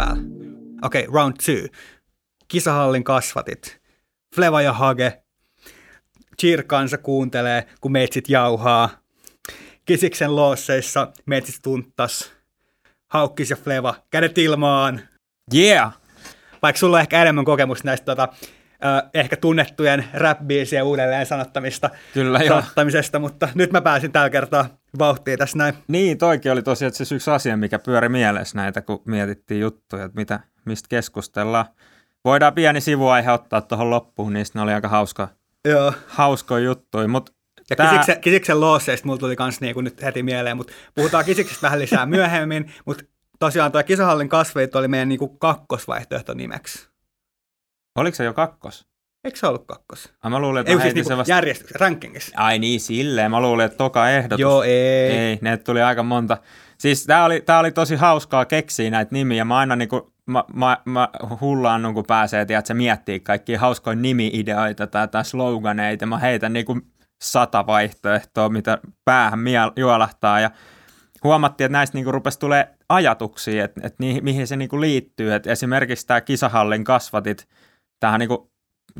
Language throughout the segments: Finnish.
päällä. Okei, okay, round two. Kisahallin kasvatit. Fleva ja Hage. Cheer-kansa kuuntelee, kun meitsit jauhaa. Kisiksen loosseissa meitsit tunttas. Haukkis ja Fleva, kädet ilmaan. Yeah! Vaikka sulla on ehkä enemmän kokemusta näistä tota, äh, ehkä tunnettujen rap-biisien uudelleen sanottamista, Kyllä, sanottamisesta, mutta nyt mä pääsin tällä kertaa vauhtiin tässä näin. Niin, toikin oli tosiaan se yksi asia, mikä pyöri mielessä näitä, kun mietittiin juttuja, että mitä, mistä keskustellaan. Voidaan pieni sivuaihe ottaa tuohon loppuun, niistä ne oli aika hauska, Joo. hauskoja juttuja, mutta Ja Tää... kisiksen, kisiksen loosseista mulla tuli kans niinku nyt heti mieleen, mutta puhutaan kisiksestä vähän lisää myöhemmin, mutta tosiaan tuo kisahallin kasveit oli meidän niinku kakkosvaihtoehto nimeksi. oliko se jo kakkos? Eikö se ollut kakkos? Ai mä luulin, että Ei siis niinku vasta... järjestyksessä. Ai niin, silleen. Mä luulin, että toka ehdotus. Joo, ei. Ei, ne tuli aika monta. Siis tää oli, tää oli tosi hauskaa keksiä näitä nimiä. Mä aina niinku, mä, mä, mä hullaan, kun pääsee, että se miettii kaikkia hauskoja nimi-ideoita tai, tai sloganeita. Mä heitän niinku sata vaihtoehtoa, mitä päähän miel- juolahtaa ja huomattiin, että näistä niinku rupesi tulee ajatuksia, että, että niihin, mihin se niinku liittyy. Et esimerkiksi tämä kisahallin kasvatit, tähän niinku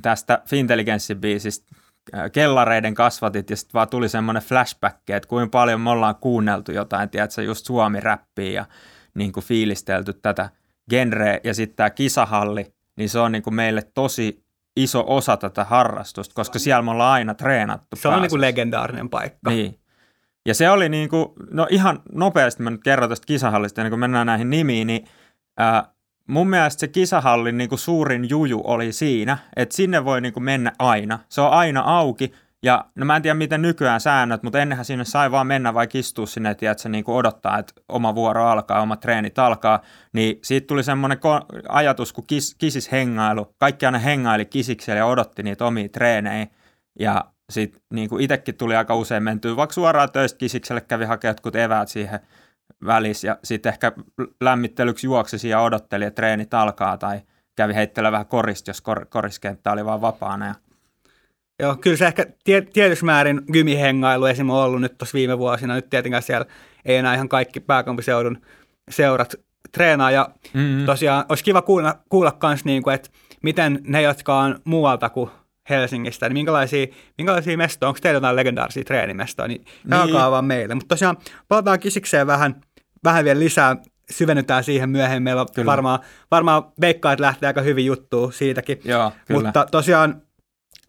tästä Fintelligenssi-biisistä äh, kellareiden kasvatit ja sitten vaan tuli semmoinen flashback, että kuinka paljon me ollaan kuunneltu jotain, tiedätkö, just suomi-räppiä ja niin kuin fiilistelty tätä genreä ja sitten tämä kisahalli, niin se on niin kuin meille tosi iso osa tätä harrastusta, koska siellä me ollaan aina treenattu. Se on pääasiassa. niinku legendaarinen paikka. Niin. Ja se oli niin kuin, no ihan nopeasti mä nyt kerron tästä kisahallista, ennen kuin mennään näihin nimiin, niin ää, mun mielestä se kisahallin niin kuin suurin juju oli siinä, että sinne voi niin kuin mennä aina. Se on aina auki, ja no mä en tiedä miten nykyään säännöt, mutta ennenhän sinne sai vaan mennä vaikka istua sinne, että se niin kuin odottaa, että oma vuoro alkaa, oma treenit alkaa, niin siitä tuli semmoinen ko- ajatus kuin kis- kisishengailu. Kaikki aina hengaili kisiksellä ja odotti niitä omia treenejä, ja sitten niin itsekin tuli aika usein mentyä vaikka suoraan töistä kisikselle, kävi hakemaan jotkut eväät siihen välissä ja sitten ehkä lämmittelyksi juoksisi ja odotteli, että treenit alkaa tai kävi heittelemään vähän korista, jos kor- koriskenttä oli vaan vapaana. Ja... Joo, kyllä se ehkä tie, tietyssä määrin gymihengailu esim. on ollut nyt tuossa viime vuosina. Nyt tietenkään siellä ei enää ihan kaikki pääkaupunkiseudun seurat treenaa. Ja Mm-hmm. tosiaan olisi kiva kuulla, kuulla kans, niin kuin, että miten ne, jotka on muualta kuin Helsingistä, niin minkälaisia, minkälaisia mestoja, onko teillä jotain legendaarisia treenimestoja, niin Niin. vaan meille. Mutta tosiaan palataan kisikseen vähän, vähän vielä lisää, syvennytään siihen myöhemmin. Meillä on Kyllä. varmaan, varmaan veikkaa, että lähtee aika hyvin juttua siitäkin. Joo, kyllä. Mutta tosiaan,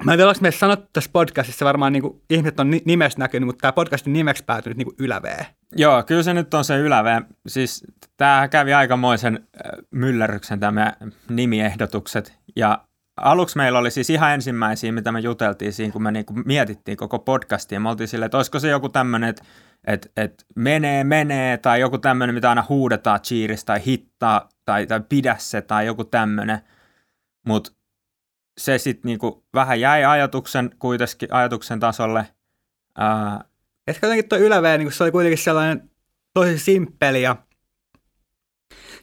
mä en tiedä, onko me sanottu tässä podcastissa, varmaan niin kuin, ihmiset on ni- nimestä näkynyt, mutta tämä podcastin nimeksi päätynyt niin kuin ylävee. Joo, kyllä se nyt on se ylävä. Siis tämä kävi aikamoisen äh, myllerryksen tämä nimiehdotukset ja aluksi meillä oli siis ihan ensimmäisiä, mitä me juteltiin siinä, kun me niinku mietittiin koko podcastia. Me oltiin silleen, että olisiko se joku tämmöinen, että et, et menee, menee, tai joku tämmöinen, mitä aina huudetaan cheeristä, tai hittaa, tai, tai pidä se, tai joku tämmöinen. Mutta se sitten niinku vähän jäi ajatuksen kuitenkin ajatuksen tasolle. Ää, Ehkä jotenkin tuo ylävee, niin kuin se oli kuitenkin sellainen tosi simppeli ja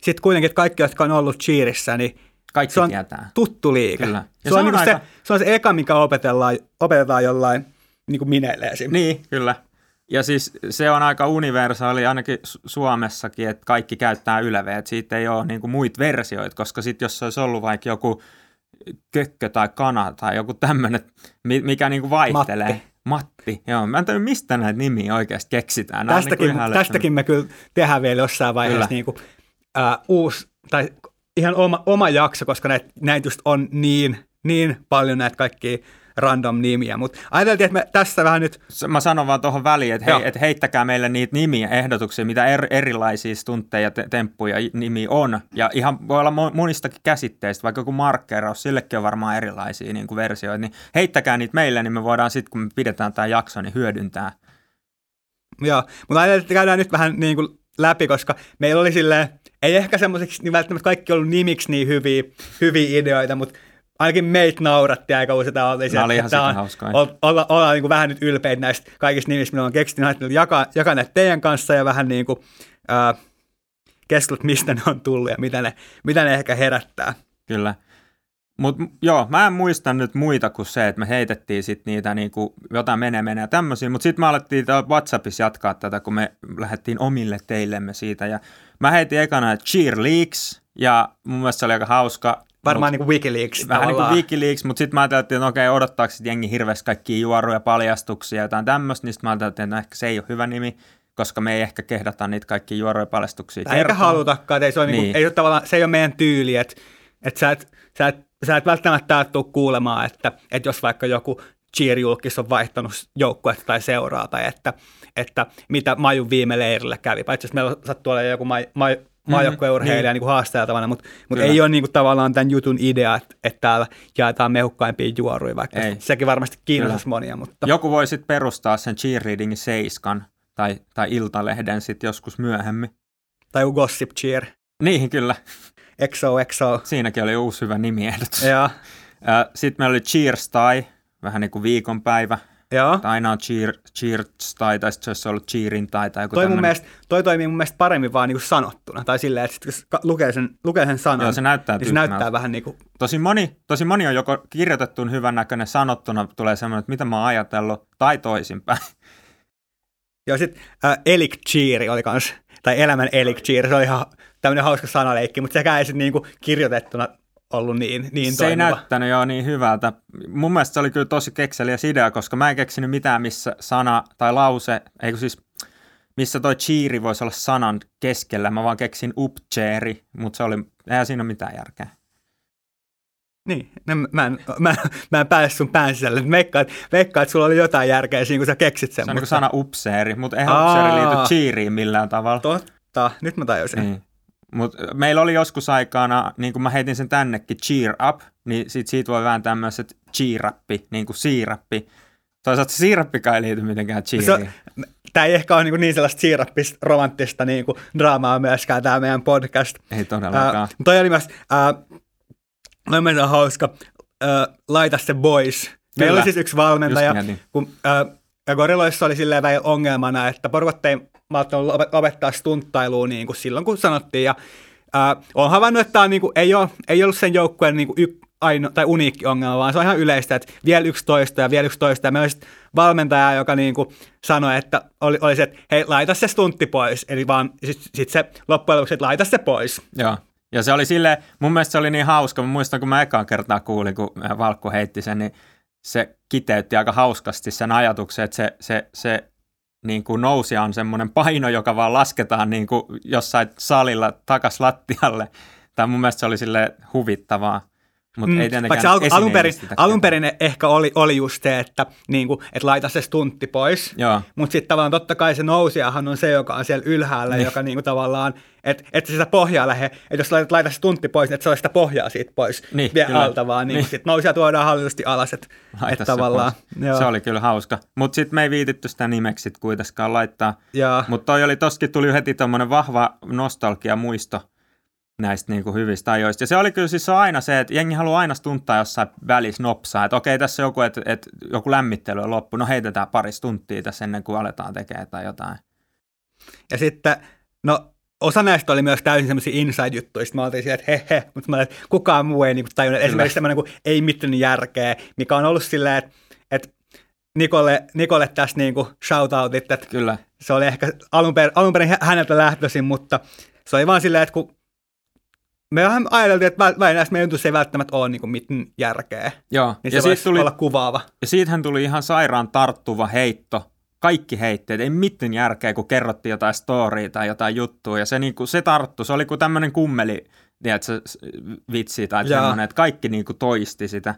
sitten kuitenkin, että kaikki, jotka on ollut cheerissä, niin kaikki Se on tietää. tuttu liike. Kyllä. Ja Se on, se on niin aika- se, se on se eka, mikä opetellaan, opetetaan jollain niin kuin mineille esim. Niin, kyllä. Ja siis se on aika universaali ainakin Su- Suomessakin, että kaikki käyttää yleveä, että siitä ei ole niin kuin muita versioita, koska sitten jos se olisi ollut vaikka joku kökkö tai kana tai joku tämmöinen, mi- mikä niin kuin vaihtelee. Matti. Matti, joo. Mä en tiedä, mistä näitä nimiä oikeasti keksitään. Nämä on Tästäkin, niin tästäkin me kyllä tehdään vielä jossain vaiheessa Kyllä. niin kuin, ää, uusi, tai ihan oma, oma jakso, koska näitä, näitä just on niin, niin paljon näitä kaikkia random nimiä. Mutta ajateltiin, että me tässä vähän nyt, Mä sanon vaan tuohon väliin, että, hei, että heittäkää meille niitä nimiä, ehdotuksia, mitä er, erilaisia stuntteja ja te, temppuja nimi on. Ja ihan voi olla mo- monistakin käsitteistä, vaikka joku markkeraus, sillekin on varmaan erilaisia niin kuin versioita. Niin heittäkää niitä meille, niin me voidaan sitten, kun me pidetään tämä jakso, niin hyödyntää. joo, mutta ajateltiin, että käydään nyt vähän niin kuin läpi, koska meillä oli silleen, ei ehkä semmoiseksi niin välttämättä kaikki ollut nimiksi niin hyviä, hyviä ideoita, mutta ainakin meitä nauratti aika usein. Tämä oli, Nämä oli ihan tää on- ol- olla, ollaan niin kuin vähän nyt ylpeitä näistä kaikista nimistä, mitä on keksitty. Ajattelin jakaa, jakaa näitä teidän kanssa ja vähän niin kuin, ää, keskustelut, mistä ne on tullut ja mitä ne, mitä ne ehkä herättää. Kyllä. Mutta joo, mä en muista nyt muita kuin se, että me heitettiin sit niitä niinku, jotain menee menee ja tämmöisiä, mutta sitten me alettiin WhatsAppissa jatkaa tätä, kun me lähdettiin omille teillemme siitä. Ja mä heitin ekana, että cheer leaks, ja mun mielestä se oli aika hauska. Varmaan mut, niin kuin Wikileaks Vähän niin kuin. Wikileaks, mutta sitten mä ajattelin, että okei, odottaako sit jengi hirveästi kaikkia juoruja, paljastuksia ja jotain tämmöistä, niin sitten mä ajattelin, että no ehkä se ei ole hyvä nimi, koska me ei ehkä kehdata niitä kaikkia juoruja paljastuksia eikä halutakaan, ei se, ole niin. Niin. ei ole tavallaan, se ei ole meidän tyyli, että, että sä, et, sä, et, sä et välttämättä tule kuulemaan, että, että jos vaikka joku cheer-julkis on vaihtanut joukkuetta tai seuraa, tai että, että mitä Majun viime leirillä kävi, paitsi jos meillä sattuu olemaan joku maj, maj, maajoukkueurheilija niin. niin kuin haasteltavana, mutta, mutta Kyllä. ei ole niin kuin tavallaan tämän jutun idea, että, että täällä jaetaan mehukkaimpia juoruja, vaikka Ei. sekin varmasti kiinnostaisi monia, mutta Joku voi sitten perustaa sen cheerleadingin seiskan tai, tai iltalehden sitten joskus myöhemmin. tai joku gossip cheer, Niihin kyllä. XOXO, Siinäkin oli uusi hyvä nimiehdotus. ja, Sitten meillä oli Cheerstai, vähän niin kuin viikonpäivä. ja. Tai aina on cheer, cheerstai, tai sitten se olisi ollut cheerin tai, tai joku Toi, mun mielestä, toi toimii mun mielestä paremmin vaan niinku sanottuna. Tai silleen, että sit, jos ka- lukee sen, lukee sen sanan, Joo, se näyttää niin se näyttää vähän niin kuin, Tosi moni, tosi moni on joko kirjoitettuun hyvän näköinen, sanottuna tulee semmoinen, että mitä mä oon ajatellut, tai toisinpäin. joo sit äh, Elixir oli kans, tai elämän Elixir, se oli ihan tämmöinen hauska sanaleikki, mutta sekään ei sit niinku kirjoitettuna ollut niin, niin se ei toimiva. näyttänyt jo niin hyvältä. Mun mielestä se oli kyllä tosi kekseliäs idea, koska mä en keksinyt mitään, missä sana tai lause, eikö siis, missä toi cheeri voisi olla sanan keskellä. Mä vaan keksin upcheeri, mutta se oli, eihän siinä ole mitään järkeä. Niin, no, mä, en, mä, mä en pääse sun pään sisälle. Veikkaan, että, sulla oli jotain järkeä siinä, kun sä keksit sen. Se on niin mutta- kuin sana upseeri, mutta eihän Aa. upseeri liity cheeriin millään tavalla. Totta, nyt mä tajusin. Niin. Mut meillä oli joskus aikana, niin kuin mä heitin sen tännekin, cheer up, niin sit siitä voi vääntää myös, että cheerappi, niin kuin siirappi. Toisaalta siirappikaan ei liity mitenkään cheeriin. Tämä ei ehkä ole niin, niin sellaista siirappista, romanttista niin kuin draamaa myöskään tämä meidän podcast. Ei todellakaan. Ää, toi oli myös, ää, oli myös hauska, ää, laita se boys. Meillä oli siis yksi valmentaja, mietin. kun ää, ja Gorilloissa oli silleen vähän ongelmana, että porukat ei malttanut lopet- lopettaa stunttailua niin kuin silloin, kun sanottiin. Ja ää, olen havainnut, että tämä on, niin kuin, ei, ole, ei ollut sen joukkueen niin kuin y, aino, tai uniikki ongelma, vaan se on ihan yleistä, että vielä yksi toista ja vielä yksi toista. Ja meillä oli valmentaja, joka niin kuin sanoi, että oli, oli se, että hei, laita se stuntti pois. Eli vaan sitten sit se loppujen lopuksi, että laita se pois. Joo. Ja se oli sille, mun mielestä se oli niin hauska, mä muistan kun mä ekaan kertaa kuulin, kun Valkku heitti sen, niin se kiteytti aika hauskasti sen ajatuksen, että se, se, se niin kuin nousia on semmoinen paino, joka vaan lasketaan niin kuin jossain salilla takas lattialle. Tai mun mielestä se oli sille huvittavaa. Mutta ei Mm, Vaikka se al- alun, perin, alun perin ehkä oli, oli just se, että, niin kuin, että laita se stuntti pois. Mutta sitten tavallaan totta kai se nousijahan on se, joka on siellä ylhäällä, niin. joka niinku tavallaan, että et sitä pohjaa lähde, että jos laitat, laitat se tunti pois, niin että se sitä pohjaa siitä pois Niin, vie kyllä. alta, vaan niin, Niin. niin. sitten nousija tuodaan hallitusti alas, Laita et se tavallaan. pois. Se oli kyllä hauska. Mutta sitten me ei viititty sitä nimeksi sit kuitenkaan laittaa. Mutta toi oli, toskin tuli heti tommonen vahva nostalgia-muisto näistä niinku hyvistä ajoista. Ja se oli kyllä siis aina se, että jengi haluaa aina stuntaa jossain välissä nopsaa, että okei, tässä joku, että et, joku lämmittely on loppu, no heitetään pari stuntia tässä ennen kuin aletaan tekemään tai jotain. ja sitten, no osa näistä oli myös täysin semmoisia inside-juttuja, sitten mä oltiin siellä, että he he, mutta mä olin, että kukaan muu ei niinku tajunnut. Esimerkiksi semmoinen kuin ei mitään järkeä, mikä on ollut silleen, että, että Nikolle, Nikolle tässä niinku shoutoutit, että Kyllä. se oli ehkä alun perin, alun perin hä- häneltä lähtöisin, mutta se oli vaan silleen, että kun me vähän ajateltiin, että näistä meidän jutuissa ei välttämättä ole niin mitään järkeä. Joo. Niin ja, se siitä tuli, olla kuvaava. ja siitähän tuli ihan sairaan tarttuva heitto. Kaikki heitteet, ei mitään järkeä, kun kerrottiin jotain storya tai jotain juttua. Ja se, niinku, se tarttu, se oli kuin tämmöinen kummeli, tiedätkö, vitsi tai semmoinen, että kaikki niinku toisti sitä.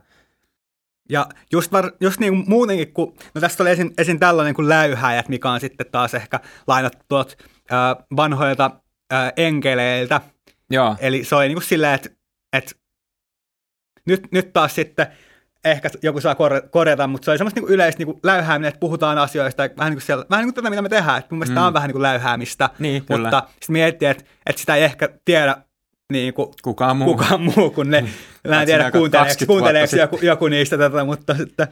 Ja just, var, just niin kuin muutenkin, kun, no tästä oli esin, esin tällainen kuin läyhäjät, mikä on sitten taas ehkä lainattu tuolta äh, vanhoilta äh, enkeleiltä. Joo. Eli se oli niin kuin silleen, että, että nyt, nyt taas sitten ehkä joku saa korjata, korjata mutta se oli semmoista niin yleistä niin läyhääminen, että puhutaan asioista, vähän niin kuin, siellä, vähän niin kuin tätä, mitä me tehdään. Että mun mielestä mm. tämä on vähän niin kuin läyhäämistä, Niin, kyllä. mutta sitten miettii, että, että sitä ei ehkä tiedä niin kuin Kukaan muu. kukaan muu kuin ne. Mä en tiedä, aika kuunteleeko, 20 kuunteleeko vuotta joku, joku niistä tätä, mutta sitten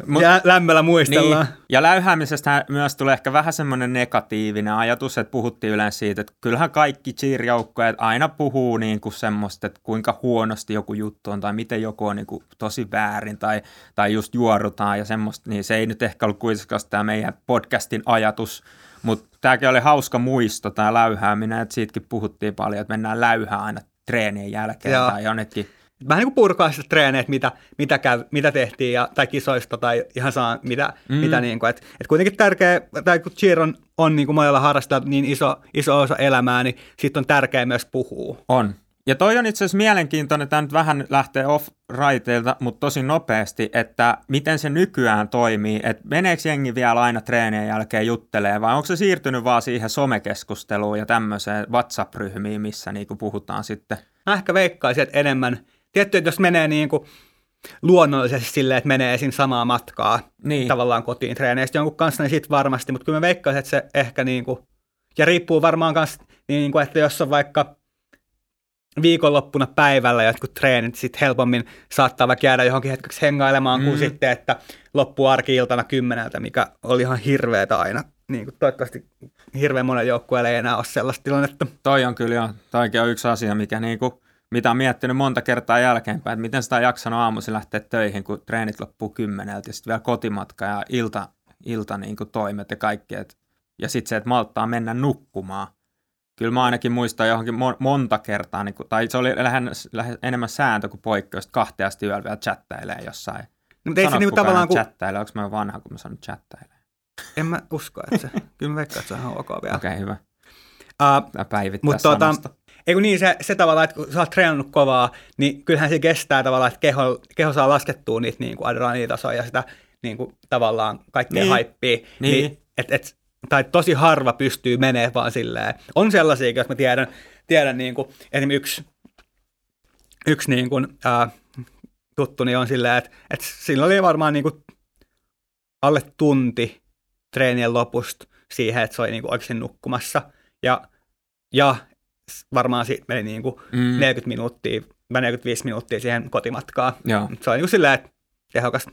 Mut- Mut, lämmöllä muistellaan. Niin. Ja läyhäämisestä myös tulee ehkä vähän semmoinen negatiivinen ajatus, että puhuttiin yleensä siitä, että kyllähän kaikki cheer-joukkoja aina puhuu niin kuin semmoista, että kuinka huonosti joku juttu on tai miten joku on niin kuin tosi väärin tai, tai just juorutaan ja semmoista, niin se ei nyt ehkä ollut kuitenkaan tämä meidän podcastin ajatus, mutta tämäkin oli hauska muisto, tämä läyhääminen, että siitäkin puhuttiin paljon, että mennään läyhää aina treenien jälkeen Joo. tai jonnekin. Vähän niin kuin purkaa sitä treeneet, mitä, mitä, käy, mitä tehtiin, ja, tai kisoista, tai ihan saa, mitä, Mm. mitä niin kuin, että et kuitenkin tärkeä, tai kun cheer on, on niin kuin monella harrastajalla niin iso, iso osa elämää, niin siitä on tärkeää myös puhua. On. Ja toi on itse asiassa mielenkiintoinen, tämä nyt vähän lähtee off-raiteilta, mutta tosi nopeasti, että miten se nykyään toimii, että meneekö jengi vielä aina treenien jälkeen juttelee, vai onko se siirtynyt vaan siihen somekeskusteluun ja tämmöiseen WhatsApp-ryhmiin, missä niinku puhutaan sitten. Mä ehkä veikkaisin, että enemmän, tietty, että jos menee niin kuin luonnollisesti silleen, että menee esim. samaa matkaa Niin. tavallaan kotiin treeneistä jonkun kanssa, niin sit varmasti, mutta kyllä mä veikkaisin, että se ehkä niin kuin, ja riippuu varmaan myös, niin kuin, että jos on vaikka viikonloppuna päivällä jotkut treenit, sitten helpommin saattaa vaikka jäädä johonkin hetkeksi hengailemaan, mm. kuin sitten, että loppuu arki-iltana kymmeneltä, mikä oli ihan hirveetä aina. Niin kuin, toivottavasti hirveän monen joukkueelle ei enää ole sellaista tilannetta. Toi on kyllä jo, toikin on yksi asia, mikä niinku, mitä on miettinyt monta kertaa jälkeenpäin, että miten sitä on jaksanut aamuisin lähteä töihin, kun treenit loppuu kymmeneltä ja sitten vielä kotimatka ja ilta, ilta niinku toimet ja kaikki. Et, ja sitten se, että malttaa mennä nukkumaan. Kyllä mä ainakin muistan johonkin mon- monta kertaa, niin kun, tai se oli lähes, lähes enemmän sääntö kuin poikkeus, että kahteen asti yöllä vielä chattailee jossain. No, mutta ei se niin tavallaan, kun, chattailee, onko mä vanha, kun mä sanon chattailee? en mä usko, että se, kyllä mä veikkaan, että se on ok vielä. Okei, okay, hyvä. Uh, Tää päivittää Mutta tota, sanasta. Ei kun niin, se, se tavallaan, että kun sä oot treenannut kovaa, niin kyllähän se kestää tavallaan, että keho, keho saa laskettua niitä niin kuin adrenaliinitasoja ja sitä niin kuin, tavallaan kaikkea Niin. niin. haippia. Niin. niin et, et, tai tosi harva pystyy menemään vaan silleen. On sellaisia, jos mä tiedän, tiedän niin kuin, esimerkiksi yksi, yksi niin kuin, ää, tuttuni on silleen, että, että sillä oli varmaan niin kuin alle tunti treenien lopusta siihen, että se oli niin kuin oikeasti nukkumassa. Ja, ja varmaan siitä meni niin kuin Mm, 40 minuuttia, vai 45 minuuttia siihen kotimatkaan. joo. Se on niin silleen, että tehokas.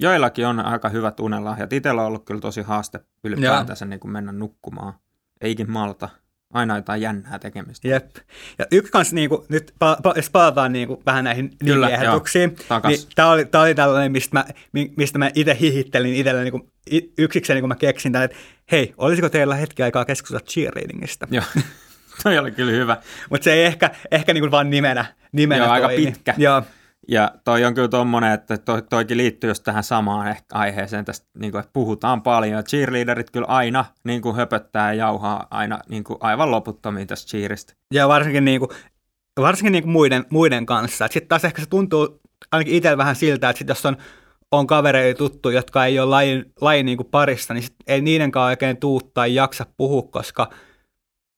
Joillakin on aika hyvät unelahjat. Itsellä on ollut kyllä tosi haaste ylipäätänsä niin kuin mennä nukkumaan. Eikin malta. Aina jotain jännää tekemistä. Jep. Ja yksi kanssa, niin kuin, nyt pa- pa- jos palataan niin kuin, vähän näihin Kyllä, nimiehdotuksiin, niin tämä oli, tää oli tällainen, mistä mä, mi- mistä mä itse hihittelin itselle niin kuin, niin kun mä keksin tämän, että hei, olisiko teillä hetki aikaa keskustella cheerleadingista? Joo. Toi oli kyllä hyvä. Mutta se ei ehkä, ehkä niin kuin vaan nimenä, nimenä Joo, aika toimi. pitkä. Joo, Ja toi on kyllä tommonen, että toi, toikin liittyy just tähän samaan ehkä aiheeseen tästä, niin kuin, että puhutaan paljon. Ja cheerleaderit kyllä aina niin kuin höpöttää ja jauhaa aina niin kuin aivan loputtomiin tästä cheeristä. Ja varsinkin, niinku, varsinkin niinku muiden, muiden kanssa. Sitten taas ehkä se tuntuu ainakin itsellä vähän siltä, että sit jos on, on kavereita tuttu, jotka ei ole lajin, lajin niinku parissa, niin sit ei niidenkään oikein tuu tai jaksa puhua, koska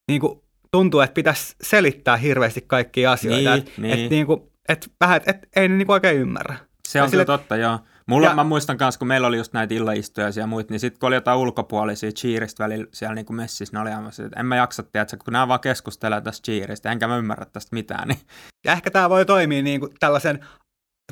niinku, tuntuu, että pitäisi selittää hirveästi kaikkia asioita. Niin, et, niin. Et, niinku, et, vähän, et, et, ei ne niinku oikein ymmärrä. Se on sille- totta, joo. Mulla, Ja- mä muistan myös, kun meillä oli just näitä illaistujaisia ja muita, niin sitten kun oli jotain ulkopuolisia cheeristä välillä siellä niin kuin messissä, ne oli aivan se, että en mä jaksa, tiedätkö, kun nämä vaan keskustelee tästä cheeristä, enkä mä ymmärrä tästä mitään, niin Ja ehkä tämä voi toimia niin kuin tällaisen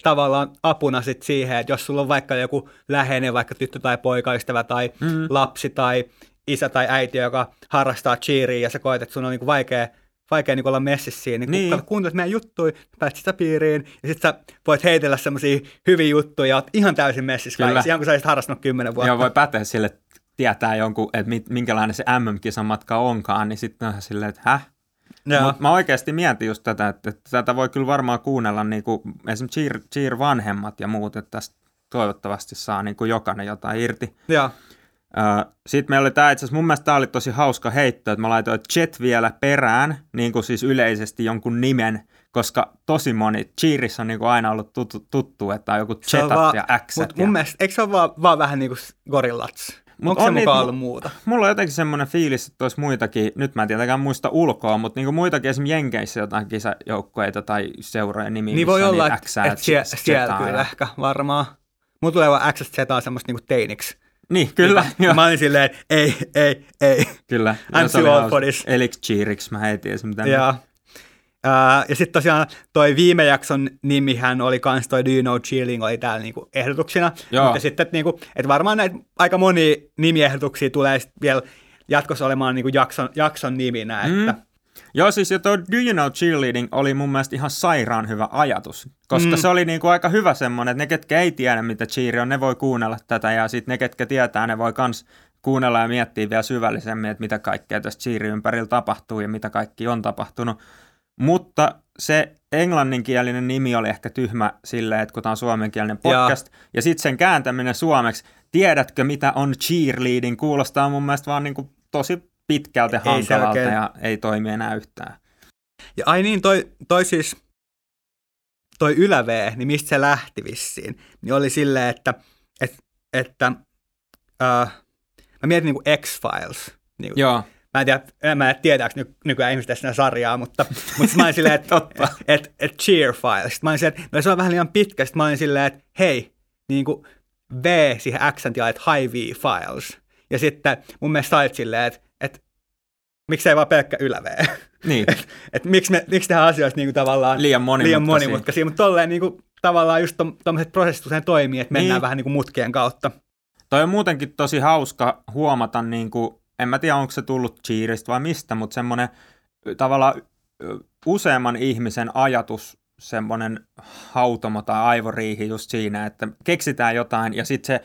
tavallaan apuna sit siihen, että jos sulla on vaikka joku läheinen, vaikka tyttö tai poikaystävä tai Mm. lapsi tai isä tai äiti, joka harrastaa cheeria ja sä koet, että sun on niin kuin vaikea, vaikea niin kuin olla messissä siinä, niin, Niin. niin. kun kuuntelet meidän juttuja, pääset sitä piiriin ja sitten sä voit heitellä semmoisia hyviä juttuja ja oot ihan täysin messissä Kyllä. kaikissa, ihan kun sä olisit harrastanut kymmenen vuotta. joo, voi päteä sille, että tietää jonkun, että minkälainen se MM-kisan matka onkaan, niin sitten on silleen, että häh? Joo. Mut mä oikeasti mietin just tätä, että, että tätä voi kyllä varmaan kuunnella niin kuin esimerkiksi cheer, cheer vanhemmat ja muut, että tästä toivottavasti saa niin kuin jokainen jotain irti. Joo. Sitten meillä oli tämä itse asiassa, mun mielestä tämä oli tosi hauska heitto, että mä laitoin Jet vielä perään, niin kuin siis yleisesti jonkun nimen, koska tosi moni, Cheerissä on niin kuin aina ollut tuttu, tuttu, että on joku Se on Jetat vaan- ja X. Mut mun mielestä, eikö se ole vaan, vaan vähän niin kuin gorillats? Mut Onko se on niitä mukaan mu- ollut muuta? Mulla on jotenkin semmoinen fiilis, että olisi muitakin, nyt mä en tietenkään muista ulkoa, mutta niin kuin muitakin esimerkiksi Jenkeissä jotain kisajoukkueita tai seuroja nimiä, Niin voi on olla, niitä että et sie, Zetaa siellä kyllä ehkä varmaan. Mulla tulee vaan XZ semmoista niinku teiniksi. Niin, kyllä. Joo, Mä olin silleen, ei, ei, ei. kyllä. I'm too old for this. Elix Cheeriksi mä heitin esimerkiksi. Ja, ää, ja sitten tosiaan toi viime jakson nimihän oli kans toi Do You Know Chilling oli täällä niinku ehdotuksina. Joo. Mutta sitten, että niinku, et varmaan näitä aika monia nimiehdotuksia tulee vielä jatkossa olemaan niinku jakson, jakson niminä. Mm. Että, Joo, siis ja tuo Do You Know Cheerleading oli mun mielestä ihan sairaan hyvä ajatus, koska Mm. se oli niinku aika hyvä semmoinen, että ne, ketkä ei tiedä, mitä cheer on, ne voi kuunnella tätä, ja sitten ne, ketkä tietää, ne voi kans kuunnella ja miettiä vielä syvällisemmin, että mitä kaikkea tästä cheerin ympärillä tapahtuu ja mitä kaikki on tapahtunut. mutta se englanninkielinen nimi oli ehkä tyhmä silleen, että kun tämä on suomenkielinen podcast, ja, ja sitten sen kääntäminen suomeksi, tiedätkö mitä on cheerleading, kuulostaa mun mielestä vaan niin kuin tosi pitkältä hankalalta ja ei toimi enää yhtään. Ja ai niin, toi, toi siis, toi ylävee, niin mistä se lähti vissiin, niin oli silleen, että, että, että uh, mä mietin niin kuin X-Files. Niin Joo. Mä en tiedä, mä en tiedä ny, nykyään ihmiset sitä sarjaa, mutta, mutta mä olin silleen, että et, et, et cheer file. Sitten mä olin silleen, että no se on vähän liian pitkä. Sitten mä olin silleen, että hei, niin kuin V siihen accentilla, että high V files. Ja sitten mun mielestä sait silleen, että miksei vaan pelkkä ylä V. Niin. et, et, miksi, me, miksi tehdään asioista niin kuin tavallaan liian monimutkaisia. Liian monimutkaisia mutta tolleen niin kuin, tavallaan just tuommoiset prosessit usein toimii, että mennään niin. vähän niin kuin mutkien kautta. Toi on muutenkin tosi hauska huomata niin kuin en mä tiedä onko se tullut Cheeristä vai mistä, mutta semmoinen tavallaan useamman ihmisen ajatus, semmoinen hautomo tai aivoriihi just siinä, että keksitään jotain ja sitten se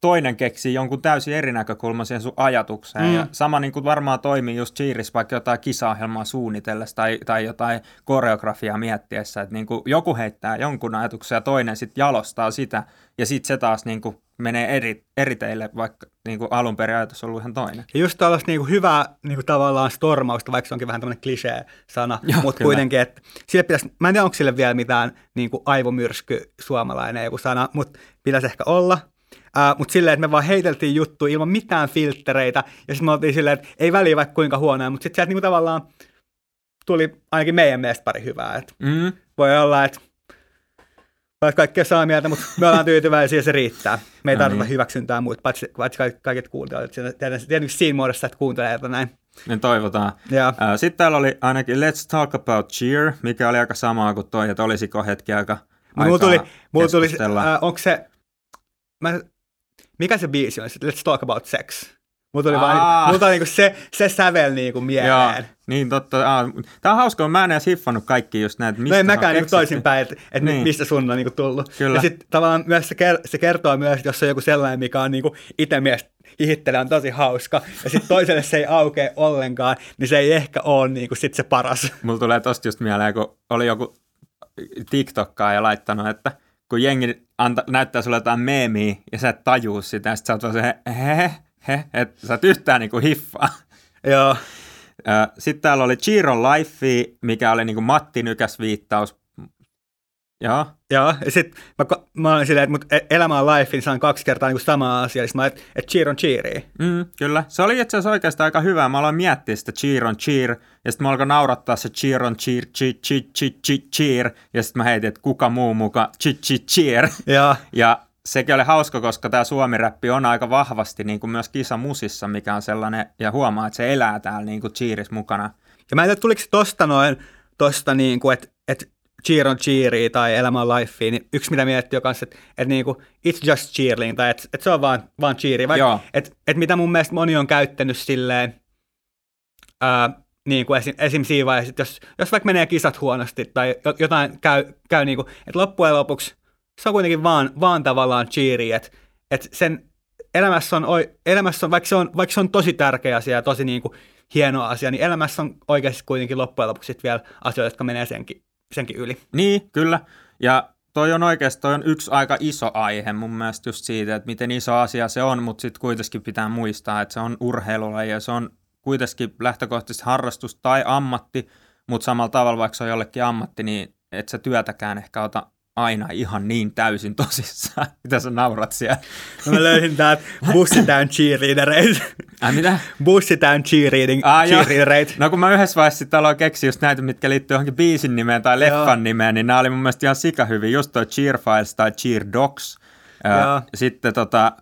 toinen keksii jonkun täysin eri näkökulman siihen sun ajatukseen. Mm. Ja sama niin kuin varmaan toimii just Cheeris vaikka jotain kisaohjelmaa suunnitellessa tai, tai jotain koreografiaa miettiessä, että niin kuin joku heittää jonkun ajatuksen ja toinen sitten jalostaa sitä ja sitten se taas niin kuin menee eri, eri teille, vaikka niin kuin alun perin ajatus on ollut ihan toinen. Ja just tällaista niin kuin hyvää niin kuin tavallaan stormausta, vaikka se onkin vähän tämmöinen klisee-sana, mutta kuitenkin, että sille pitäisi, mä en tiedä, onko sille vielä mitään niin kuin aivomyrsky suomalainen joku sana, mutta pitäisi ehkä olla. Uh, mutta silleen, että me vaan heiteltiin juttu ilman mitään filtreitä, ja sitten me oltiin silleen, että ei väliä vaikka kuinka huonoa, mutta sitten sieltä niinku tavallaan tuli ainakin meidän mielestä pari hyvää. Et mm. Voi olla, että Olet kaikkea saa mieltä, mutta me ollaan tyytyväisiä ja se riittää. Me ei no tarvita niin. hyväksyntää muuta, paitsi, paitsi kaiket kuuntelijat. Tietenkin siinä muodossa, että kuuntelee näin. Niin toivotaan. Ja. Sitten täällä oli ainakin Let's Talk About Cheer, mikä oli aika samaa kuin toi, että olisiko hetki aika Mulla tuli, mulla tuli äh, onko se, mä, mikä se biisi on? Let's Talk About Sex. Mulla tuli, vaan, mulla tuli niinku se, se sävel niinku mieleen. Joo, niin totta. Aa, Tämä on hauska, mä en edes hiffannut kaikki just näitä, mistä No en mäkään niinku toisinpäin, että et niin. mistä sun on niinku tullut. Kyllä. Ja sitten tavallaan myös se, ker- se kertoo myös, että jos on joku sellainen, mikä on niinku itse mielestä ihittelee on tosi hauska, ja sitten toiselle se ei aukea ollenkaan, niin se ei ehkä ole niinku sit se paras. Mulla tulee tosta just mieleen, kun oli joku TikTokkaa ja laittanut, että kun jengi anta, näyttää sulle jotain meemiä ja sä et tajuu sitä, ja sit sä oot se, he, he, että sä et yhtään niinku hiffaa. Joo. Sitten täällä oli Chiron Life, mikä oli niinku Matti Nykäs viittaus. Joo. Joo, ja sitten mä, mä olin silleen, että mut e-, elämä on life, niin saan kaksi kertaa niin sama asia. Sitten mä että et cheer on cheeri. Mm, kyllä. Se oli itse asiassa oikeastaan aika hyvä. Mä aloin miettiä sitä cheer on cheer, ja sitten mä alkoin naurattaa se cheer on cheer, cheer, cheer, cheer, cheer, cheer. ja sitten mä heitin, että kuka muu muka cheer, cheer, cheer. Ja, ja sekin oli hauska, koska tämä suomiräppi on aika vahvasti niin kuin myös kisamusissa, mikä on sellainen, ja huomaa, että se elää täällä niin kuin cheeris mukana. Ja mä en tiedä, tuliko se tosta noin, tosta niin kuin, että, että cheer on cheery tai elämä on life, niin yksi mitä miettii on kanssa, että, että niin kuin, it's just cheerling, tai että, että se on vaan, vaan cheery. Vaikka, että, että mitä mun mielestä moni on käyttänyt silleen, ää, niin kuin esim, esim. siinä vaiheessa, että jos, jos vaikka menee kisat huonosti tai jotain käy, käy niin kuin, että loppujen lopuksi se on kuitenkin vaan, vaan tavallaan cheery, että, että sen elämässä on, elämässä on, vaikka se on, vaikka se on tosi tärkeä asia ja tosi niin kuin hieno asia, niin elämässä on oikeasti kuitenkin loppujen lopuksi vielä asioita, jotka menee senkin, senkin yli. Niin, kyllä. Ja toi on oikeasti toi on yksi aika iso aihe mun mielestä just siitä, että miten iso asia se on, mutta sitten kuitenkin pitää muistaa, että se on urheilulaji ja se on kuitenkin lähtökohtaisesti harrastus tai ammatti, mutta samalla tavalla vaikka se on jollekin ammatti, niin et sä työtäkään ehkä ota aina ihan niin täysin tosissaan. Mitä sä naurat siellä? No mä löysin täältä bussitown cheerleadereit. Ai mitä? Bussitown cheerleading, ah, cheerleadereit. No kun mä yhdessä vaiheessa sitten aloin keksiä just näitä, mitkä liittyy johonkin biisin nimeen tai leffan Joo. nimeen, niin nämä oli mun mielestä ihan sika hyvin. Just toi Cheer Files tai Cheer Dogs. Ja sitten tota,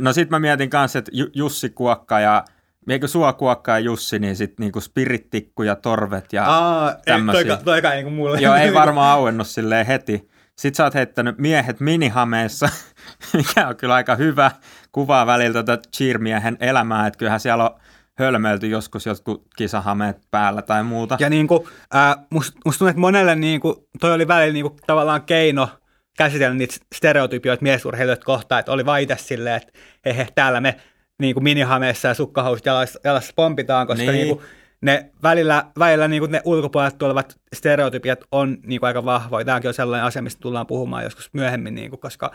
no sit mä mietin kanssa, että Jussi Kuokka ja Eikö sua kuokkaa Jussi, niin sitten niinku spirittikku ja torvet ja Aa, tämmöisiä. Ei, toika, toika niinku mulle. Joo, ei varmaan auennut silleen heti. Sitten sä oot heittänyt miehet minihameessa, mikä on kyllä aika hyvä kuvaa välillä tätä cheermiehen elämää, että kyllähän siellä on hölmöilty joskus jotkut kisahameet päällä tai muuta. Ja niin kuin, äh, musta must tuntuu, että monelle niin kuin, toi oli välillä niin kuin, tavallaan keino käsitellä niitä stereotypioita miesurheilijoita kohtaan, että oli vaite silleen, että he, he täällä me niin kuin minihameessa ja sukkahousut jalassa, jalassa pompitaan, koska niin. Niin kuin, ne välillä, välillä niin kuin ne ulkopuolelta tulevat stereotypiat on niin kuin aika vahvoja. Tämäkin on sellainen asia, mistä tullaan puhumaan joskus myöhemmin, niin kuin, koska...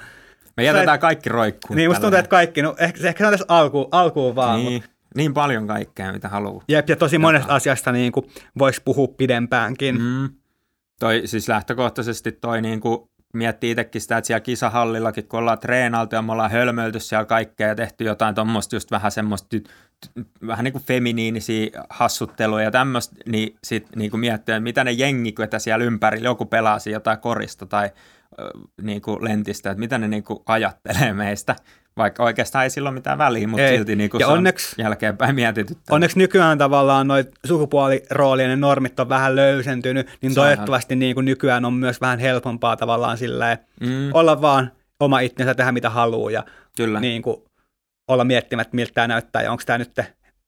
Me jätetään kaikki roikkuun. Niin, musta tuntuu, että kaikki, no ehkä, ehkä se on tässä alkuun, alkuun vaan. Niin, mutta... niin paljon kaikkea, mitä haluaa. Jep, ja tosi monesta asiasta niin kuin, voisi puhua pidempäänkin. Mm. Toi, siis lähtökohtaisesti toi niin kuin, miettii itsekin sitä, että siellä kisahallillakin, kun ollaan treenaltu ja me ollaan hölmöilty siellä kaikkea ja tehty jotain tuommoista just vähän semmoista vähän niin kuin feminiinisiä hassutteluja ja tämmöistä, niin sitten niin kuin miettii, että mitä ne jengi, kun siellä ympärillä joku pelasi jotain korista tai niin kuin lentistä, että mitä ne niin kuin ajattelee meistä, vaikka oikeastaan ei silloin mitään väliä, mutta ei. silti niin kuin ja se onneksi, on jälkeenpäin mietityttä. Onneksi nykyään tavallaan noin sukupuoliroolien ja normit on vähän löysentynyt, niin toivottavasti niin kuin nykyään on myös vähän helpompaa tavallaan silleen mm. olla vaan oma itsensä tehdä mitä haluaa ja Kyllä. Niin kuin olla miettimättä, miltä tämä näyttää ja onko tämä nyt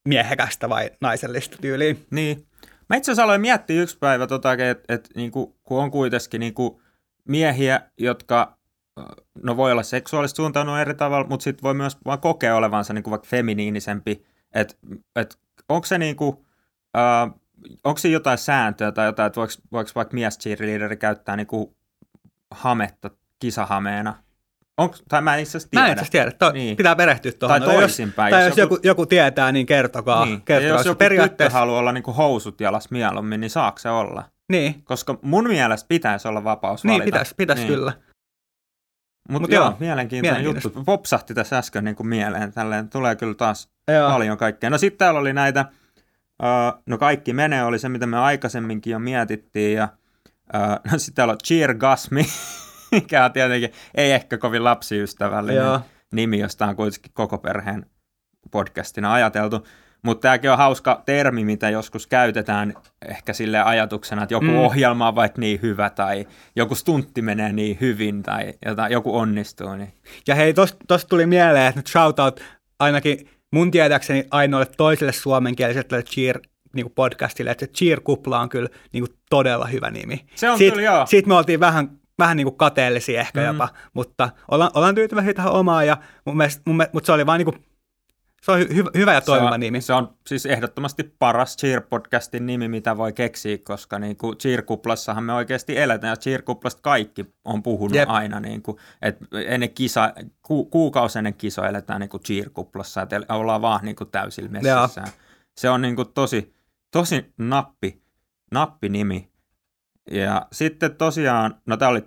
miehekästä vai naisellista tyyliä. Niin. Mä itse asiassa aloin miettiä yksi päivä, tota, että et, niinku, kun on kuitenkin niinku, miehiä, jotka no voi olla seksuaalista suuntaanut eri tavalla, mutta sitten voi myös vaan kokea olevansa niinku vaikka feminiinisempi. Että et, onko se niinku, äh, onko se jotain sääntöä tai jotain, että voiko, voiko vaikka mies cheerleaderi käyttää niinku hametta kisahameena? Onko, tai mä en itse asiassa tiedä. Mä en itse asiassa tiedä. To, niin. Pitää perehtyä tuohon. Tai toisinpäin. Tai jos, joku, joku tietää, niin kertokaa. Niin. kertokaa. Ja jos joku periaatteessa... haluaa olla niin kuin housut jalas mieluummin, niin saako se olla? Niin. Koska mun mielestä pitäisi olla vapaus Niin, pitäisi, pitäisi niin. kyllä. Mutta Mut joo, joo, mielenkiintoinen juttu. Popsahti tässä äsken niin kuin mieleen. Tälleen tulee kyllä taas joo. paljon kaikkea. No sitten täällä oli näitä, uh, no kaikki menee, oli se mitä me aikaisemminkin jo mietittiin. Ja uh, no sitten täällä on Cheer Gasmi. mikä on tietenkin ei ehkä kovin lapsiystävällinen Joo. nimi, josta on kuitenkin koko perheen podcastina ajateltu. Mutta tämäkin on hauska termi, mitä joskus käytetään ehkä sille ajatuksena, että joku mm. ohjelma on vaikka niin hyvä tai joku stuntti menee niin hyvin tai jotain, joku onnistuu. Niin. Ja hei, tosta tuli mieleen, että nyt shoutout ainakin mun tietääkseni ainoalle toiselle suomenkieliselle cheer niin kuin podcastille, että Cheer-kupla on kyllä niin kuin todella hyvä nimi. Se on Siit, kyllä, joo. Siitä me oltiin vähän vähän niin kuin kateellisia ehkä mm. jopa, mutta ollaan, ollaan tyytyväisiä tähän omaan ja mun mielestä, mun mielestä, mutta se oli vaan niin kuin, se on hy, hyvä ja toimiva se on, nimi. Se on siis ehdottomasti paras Cheer-podcastin nimi, mitä voi keksiä, koska niin kuin Cheer-kuplassahan me oikeasti eletään, ja Cheer-kuplasta kaikki on puhunut Jep. aina, niin kuin, että ennen kisa, ku, kuukausi ennen kisoa eletään niin kuin Cheer-kuplassa, että ollaan vaan niin kuin täysillä messissä. Se on niin kuin tosi, tosi nappi, nappinimi. Ja sitten tosiaan, no tää oli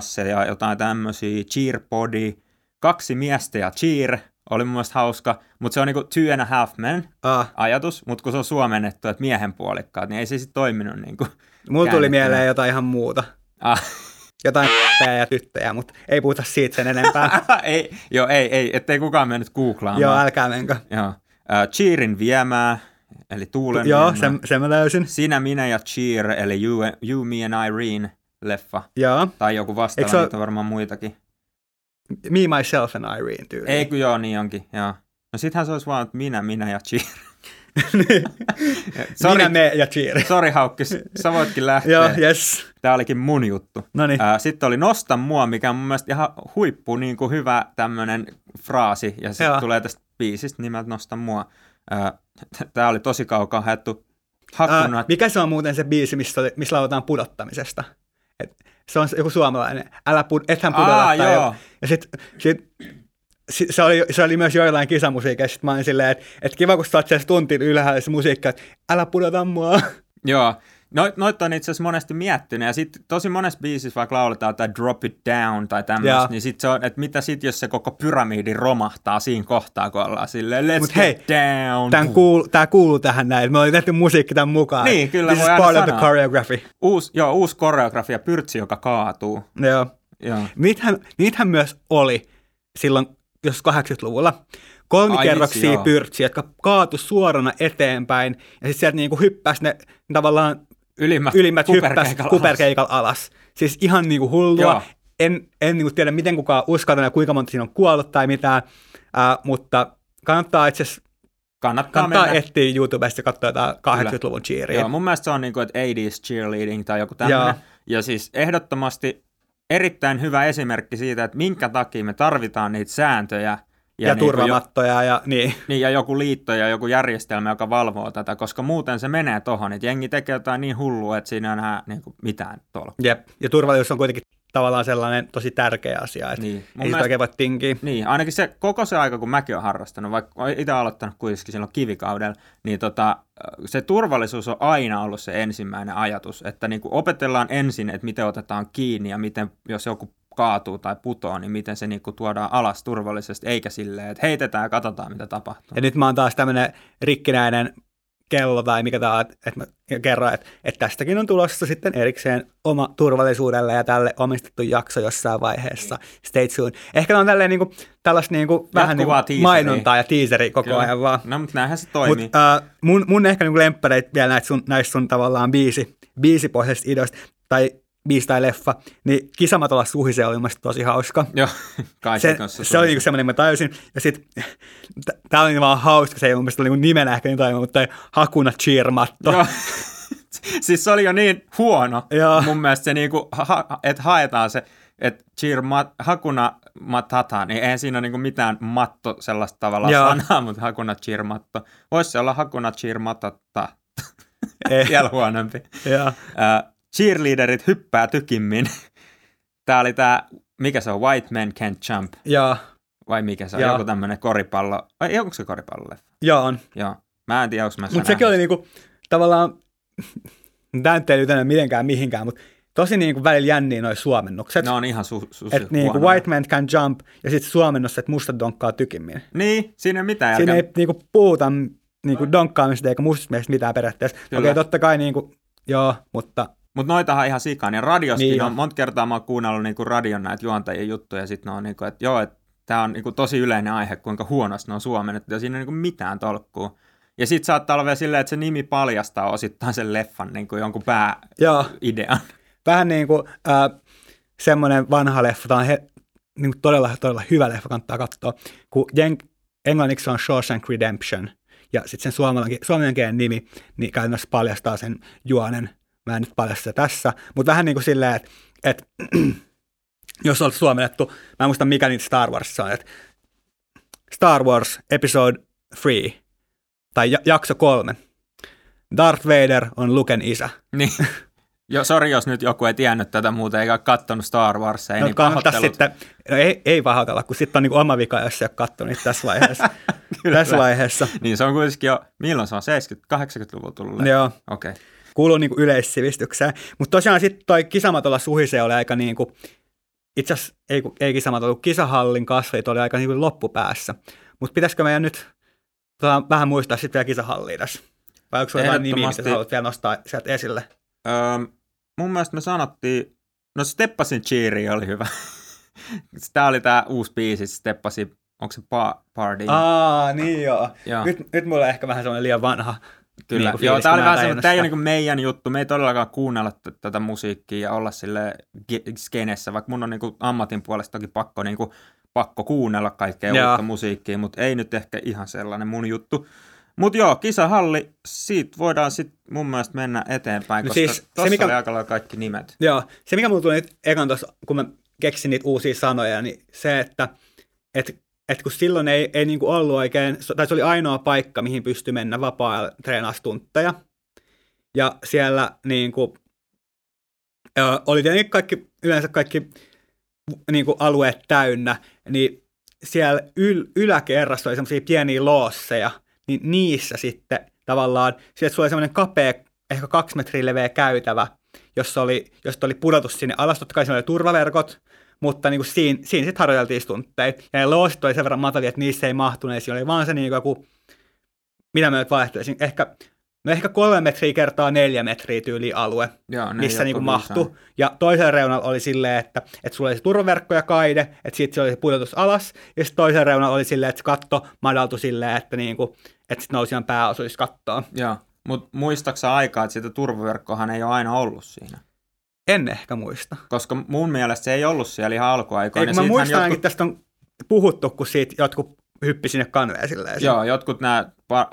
se ja jotain tämmöisiä, Cheer Body, kaksi miestä ja Cheer, oli mun mielestä hauska, mutta se on niinku two and a half men ah. ajatus, mutta kun se on suomennettu, että miehen puolikkaat, niin ei se sitten toiminut niinku Mulla tuli mieleen jotain ihan muuta. Ah. Jotain ja tyttöjä, mutta ei puhuta siitä sen enempää. ei, joo, ei, ei, ettei kukaan mennyt googlaamaan. Joo, älkää menkö. Joo. Uh, Cheerin viemää, eli Tuulen Joo, sen, sen mä löysin. Sinä, minä ja Cheer, eli You, you Me and Irene leffa. Joo. Tai joku vastaava, niitä on varmaan muitakin. Me, Myself and Irene tyyli. Ei kun joo, niin onkin, joo. No sittenhän se olisi vaan, että minä, minä ja Cheer. sorry, minä, me ja Cheer. Sori Haukkis, sä voitkin lähteä. joo, yes. Tämä olikin mun juttu. Noniin. sitten oli Nosta mua, mikä on mun mielestä ihan huippu niin kuin hyvä tämmöinen fraasi. Ja se tulee tästä biisistä nimeltä Nosta mua. Tämä oli tosi kaukaa haettu. Ää, mikä se on muuten se biisi, missä, missä lauletaan pudottamisesta? Et se on joku suomalainen. Älä pud- ethän pudota. Aa, joo. Jo. Ja sit, sit, se, oli, se oli myös joillain kisamusiikeissa. Sitten mä olin silleen, että et kiva, kun sä oot tunti ylhäällä se musiikka, että älä pudota mua. Joo, Noit, noit on itse asiassa monesti miettinyt, ja sitten tosi monessa biisissä vaikka lauletaan tai drop it down tai tämmöistä, niin sitten se on, että mitä sitten, jos se koko pyramidi romahtaa siinä kohtaa, kun ollaan silleen, let's Mut get hei, down. Tämä kuuluu, tää kuuluu tähän näin, me ollaan tehty musiikki tämän mukaan. Niin, kyllä This is part of the choreography. Uusi, joo, uusi koreografia, pyrtsi, joka kaatuu. Joo. joo. Niithän, niithän myös oli silloin, jos 80-luvulla, kolmikerroksia pyrtsiä, jotka kaatu suorana eteenpäin, ja sitten sieltä niinku hyppäsi ne tavallaan ylimmät, ylimmät hyppäs kuperkeikalla alas. alas. Siis ihan niinku hullua. Joo. En, en niinku tiedä, miten kukaan uskaltaa ja kuinka monta siinä on kuollut tai mitään, äh, mutta kannattaa itse asiassa Kannattaa, kannattaa etsiä YouTubesta ja katsoa jotain 80-luvun cheeria. Joo, mun mielestä se on niin kuin, että 80s cheerleading tai joku tämmöinen. Ja siis ehdottomasti erittäin hyvä esimerkki siitä, että minkä takia me tarvitaan niitä sääntöjä Ja, ja niin turvamattoja ja niin. niin, ja joku liitto ja joku järjestelmä, joka valvoo tätä, koska muuten se menee tohon, että jengi tekee jotain niin hullua, että siinä ei enää niin kuin mitään tolkkua. Jep. Ja turvallisuus on kuitenkin tavallaan sellainen tosi tärkeä asia, että Niin. Mun ei sitä oikein voi tinkiä. Niin, ainakin se koko se aika, kun mäkin olen harrastanut, vaikka olen itse aloittanut kuitenkin silloin kivikaudella, niin tota, se turvallisuus on aina ollut se ensimmäinen ajatus, että niin kuin opetellaan ensin, että miten otetaan kiinni ja miten, jos joku kaatuu tai putoo, niin miten se niin kuin tuodaan alas turvallisesti, eikä silleen, että heitetään ja katsotaan, mitä tapahtuu. Ja nyt mä oon taas tämmöinen rikkinäinen kello tai mikä tämä on, että mä kerron, että, että tästäkin on tulossa sitten erikseen oma turvallisuudelle ja tälle omistettu jakso jossain vaiheessa. Stay tuned. Ehkä on tälleen niinku, tällaista niinku, vähän niinku mainontaa ja teaseri koko Kyllä. ajan vaan. No, mutta näinhän se toimii. Mutta äh, mun, mun ehkä niinku lemppareita vielä näistä sun, näistä sun tavallaan biisi, biisipohjaisista ideoista, tai biisi tai leffa, niin Kisamatolla suhise oli mun mielestä tosi hauska. Joo, kai Se, kanssa se oli tuli. niinku semmoinen, mä tajusin. Ja sit, tää oli vaan hauska, se ei mun mielestä oli niinku nimenä ehkä niin toimiva, mutta Hakuna Cheermatto. Joo. siis se oli jo niin huono Joo. mun mielestä se niinku, ha, että haetaan se, että cheer mat, hakuna matata, niin eihän siinä ole niinku mitään matto sellaista tavalla Joo. sanaa, mutta hakuna cheer matto. Voisi se olla hakuna Eh, vielä huonompi. Joo. Uh, cheerleaderit hyppää tykimmin. Tää oli tää, mikä se on, White Men Can't Jump, Joo. vai mikä se on, Joo. joku tämmönen koripallo, vai onko se koripalloleffa? Joo on. Joo, mä en tiedä, onko mä Mutta sekin oli niinku tavallaan, tämä nyt ei liity mitenkään mihinkään, mutta tosi niinku välillä jänniä noi suomennukset. Ne on ihan su, su, että niinku white man can jump ja sitten suomennos, että mustat donkkaa tykimmin. Niin, siinä ei mitään Siinä järkeä. ei niinku puhuta niinku donkkaamista eikä mustista miehistä mitään periaatteessa. Okei, Kyllä. totta kai niinku, joo, mutta Mutta noitahan ihan sikaan. Ja radioskin Niin niin on. on, monta kertaa mä oon kuunnellut niinku radion näitä juontajien juttuja, ja sitten ne on niinku, että joo, että tämä on niinku tosi yleinen aihe, kuinka huonosti ne on suomennettu, ja siinä ei niinku mitään tolkkua. Ja sitten saattaa olla vielä silleen, että se nimi paljastaa osittain sen leffan niinku jonkun joo, pääidean. vähän niin kuin äh, semmoinen vanha leffa, tämä on he, niin kuin todella, todella hyvä leffa, kannattaa katsoa, kun jen- englanniksi on Shawshank Redemption, ja sitten sen suomalainen, suomalainen nimi, niin käytännössä paljastaa sen juonen. Mä en nyt paljasta sitä tässä, mutta vähän niin kuin silleen, että, että jos olisi suomennettu, mä en muista mikä niitä Star Wars on, että Star Wars Episode 3, tai ja- jakso kolme, Darth Vader on Luken isä. niin. Jo, sori, jos nyt joku ei tiennyt tätä muuta eikä ole kattonut Star Warsia, No niin pahoittelut. sitten, no ei, ei pahoitella, kun sitten on niin oma vika, jos ei ole katsonut tässä vaiheessa. tässä vaiheessa. Niin se on kuitenkin jo, milloin se on, 70-80-luvulla tullut? Joo, Okei. Okay. Kuuluu niin yleissivistykseen. Mutta tosiaan sitten toi kisamatolla suhise oli aika niin kuin, itse asiassa ei, ei kisamatolla, kisahallin kasvit oli aika niin kuin loppupäässä. Mutta pitäisikö meidän nyt tota, vähän muistaa sitten vielä kisahallia tässä? Vai onko sulla jotain nimiä, mitä haluat vielä nostaa sieltä esille? Öö, mun mielestä me sanottiin, no Steppasin Cheeri oli hyvä. Tämä oli tämä uusi biisi, Steppasi, onko se pa- Party? Aa, niin joo. Joo, Nyt, nyt mulla on ehkä vähän semmoinen liian vanha kyllä. niinku Joo, tämä oli vähän en semmoinen, tämä ei ole niinku meidän juttu, me ei todellakaan kuunnella t- tätä musiikkia ja olla sille skenessä, vaikka mun on niinku ammatin puolesta toki pakko, niinku, pakko kuunnella kaikkea Joo. uutta musiikkia, mutta ei nyt ehkä ihan sellainen mun juttu. Mutta joo, kisahalli, siitä voidaan sitten mun mielestä mennä eteenpäin, No koska siis siis, se, mikä- oli aika kaikki nimet. Joo, se mikä mulla tuli nyt ekan tuossa, kun mä keksin niitä uusia sanoja, niin se, että et, et kun silloin ei, ei niinku ollut oikein, tai se oli ainoa paikka, mihin pystyi mennä vapaa treenaustuntteja. Ja siellä niinku, ö, oli tietenkin kaikki, yleensä kaikki niinku alueet täynnä, niin siellä yl, yläkerrassa oli semmoisia pieniä loosseja, niin niissä sitten tavallaan, sieltä sulla oli semmoinen kapea, ehkä kaksi metriä leveä käytävä, jossa oli, josta oli pudotus sinne alas, totta kai siellä oli turvaverkot, mutta niin kuin siinä, siinä sitten harjoiteltiin stuntteja. Ja ne loosit oli sen verran matalia, että niissä ei mahtuneet. Siinä oli vaan se niin kuin joku, mitä mä nyt vaihtelisin, ehkä, no ehkä kolme metriä kertaa neljä metriä tyyli alue, Joo, missä ei niinku ole mahtui. Ja toisella reunalla oli silleen, että, että sulla oli se turvaverkko ja kaide, että siitä se oli se pudotus alas. Ja sitten toisella reunalla oli silleen, että se katto madaltui silleen, että, niinku, että sit nousi ihan pääosuus kattoon. Joo, mutta muistaksa aikaa, että sitä turvaverkkohan ei ole aina ollut siinä? En ehkä muista. Koska mun mielestä se ei ollut siellä ihan alkuaikoina. Ei, kun mä muistan jotkut, tästä on puhuttu, kun siitä jotkut hyppi sinne kanveen silleen. Joo, jotkut nämä, par,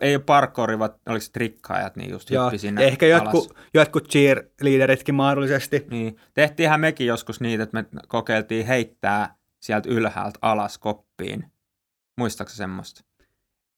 ei ole parkouri, vaan oliko se trikkaajat, niin just Joo, hyppi sinne ehkä alas. jotkut, jotkut cheerleaderitkin mahdollisesti. Niin, tehtiinhän mekin joskus niitä, että me kokeiltiin heittää sieltä ylhäältä alas koppiin Muistaaksä semmoista?